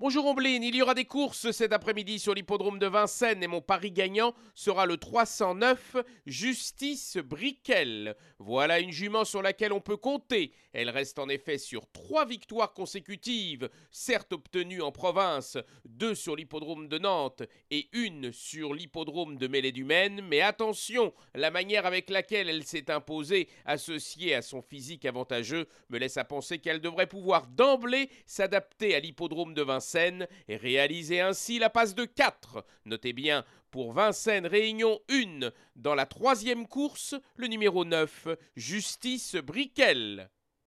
Bonjour Omblin, il y aura des courses cet après-midi sur l'hippodrome de Vincennes et mon pari gagnant sera le 309 Justice Briquel. Voilà une jument sur laquelle on peut compter. Elle reste en effet sur trois victoires consécutives, certes obtenues en province, deux sur l'hippodrome de Nantes et une sur l'hippodrome de Mêlée du Maine. Mais attention, la manière avec laquelle elle s'est imposée, associée à son physique avantageux, me laisse à penser qu'elle devrait pouvoir d'emblée s'adapter à l'hippodrome de Vincennes et réaliser ainsi la passe de 4. Notez bien, pour Vincennes Réunion 1, dans la troisième course, le numéro 9, Justice Briquel.